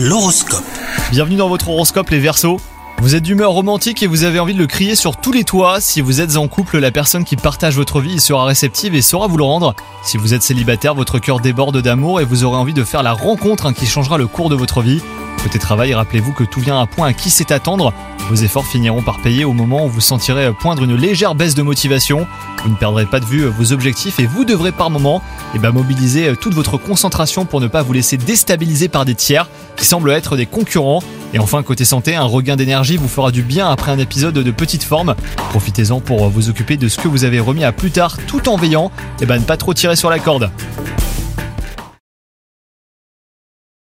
L'horoscope. Bienvenue dans votre horoscope les Verseaux. Vous êtes d'humeur romantique et vous avez envie de le crier sur tous les toits. Si vous êtes en couple, la personne qui partage votre vie sera réceptive et saura vous le rendre. Si vous êtes célibataire, votre cœur déborde d'amour et vous aurez envie de faire la rencontre hein, qui changera le cours de votre vie. Côté travail, rappelez-vous que tout vient à point à qui sait attendre. Vos efforts finiront par payer au moment où vous sentirez poindre une légère baisse de motivation. Vous ne perdrez pas de vue vos objectifs et vous devrez par moment eh ben, mobiliser toute votre concentration pour ne pas vous laisser déstabiliser par des tiers qui semblent être des concurrents. Et enfin, côté santé, un regain d'énergie vous fera du bien après un épisode de petite forme. Profitez-en pour vous occuper de ce que vous avez remis à plus tard tout en veillant et eh ben, ne pas trop tirer sur la corde.